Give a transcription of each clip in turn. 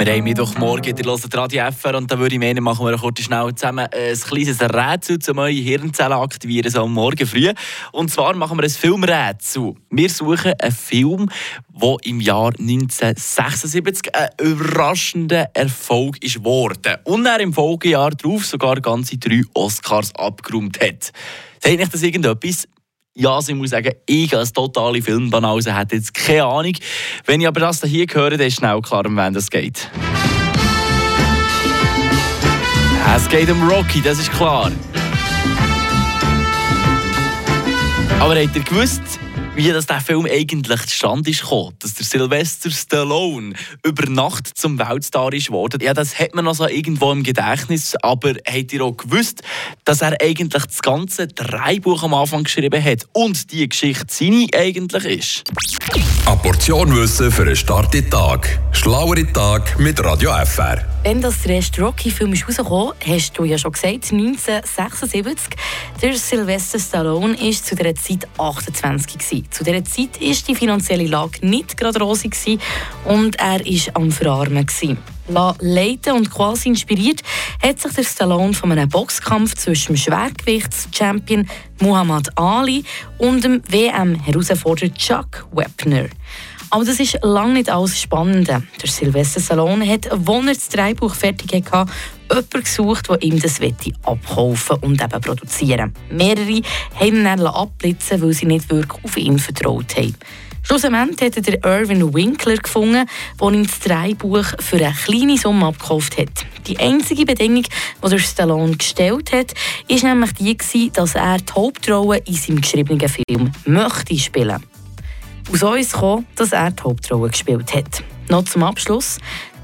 Wir haben Mittwochmorgen, ihr hört Radio FR und da würde ich meinen, machen wir kurz schnell zusammen ein kleines Rätsel, um eure Hirnzellen aktivieren, so am Morgen früh. Und zwar machen wir ein Filmrätsel. Wir suchen einen Film, der im Jahr 1976 ein überraschender Erfolg ist worden und er im Folgejahr darauf sogar ganze drei Oscars abgeräumt hat. Sagt nicht das irgendetwas? Ja, ich muss sagen, ich als totale Filmbanause hätte jetzt keine Ahnung. Wenn ich aber das hier höre, dann ist schnell klar, um wen das geht. Es geht um Rocky, das ist klar. Aber habt ihr gewusst, wie das der Film eigentlich zustande ist dass der Sylvester Stallone über Nacht zum Weltstar ist geworden. Ja, das hat man noch irgendwo im Gedächtnis, aber habt ihr auch gewusst, dass er eigentlich das ganze Dreibuch am Anfang geschrieben hat und die Geschichte seine eigentlich ist? Eine Portion Wissen für einen starken Tag. Schlauere Tag mit Radio FR. Wenn das der erste Rocky-Film ist rausgekommen, hast du ja schon gesagt, 1976. Der Sylvester Stallone war zu dieser Zeit 28 gewesen. Zu dieser Zeit war die finanzielle Lage nicht gerade rosig und er war am Verarmen. Gewesen. Leiten und quasi inspiriert hat sich der Stallone von einem Boxkampf zwischen dem Schwergewichtschampion Muhammad Ali und dem WM-Herausforderer Chuck Wepner. Aber das ist lange nicht alles Spannende. Der Sylvester Stallone hat, als er das Dreibuch fertig hatte, jemanden gesucht, der ihm das abkaufen und eben produzieren Mehrere haben ihn dann abblitzen weil sie nicht wirklich auf ihn vertraut haben. Schlussendlich hat er Irvin Winkler gefunden, der ihm das Dreibuch für eine kleine Summe abgekauft hat. Die einzige Bedingung, die der Stallone gestellt hat, war nämlich die, dass er die Hauptrolle in seinem geschriebenen Film möchte spielen ist es gekommen, dass er die Hauptrolle gespielt hat. Noch zum Abschluss.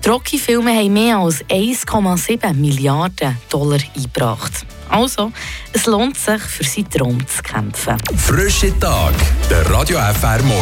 Die Rocky-Filme haben mehr als 1,7 Milliarden Dollar eingebracht. Also, es lohnt sich, für seinen Traum zu kämpfen. Frische Tag, der Radio FR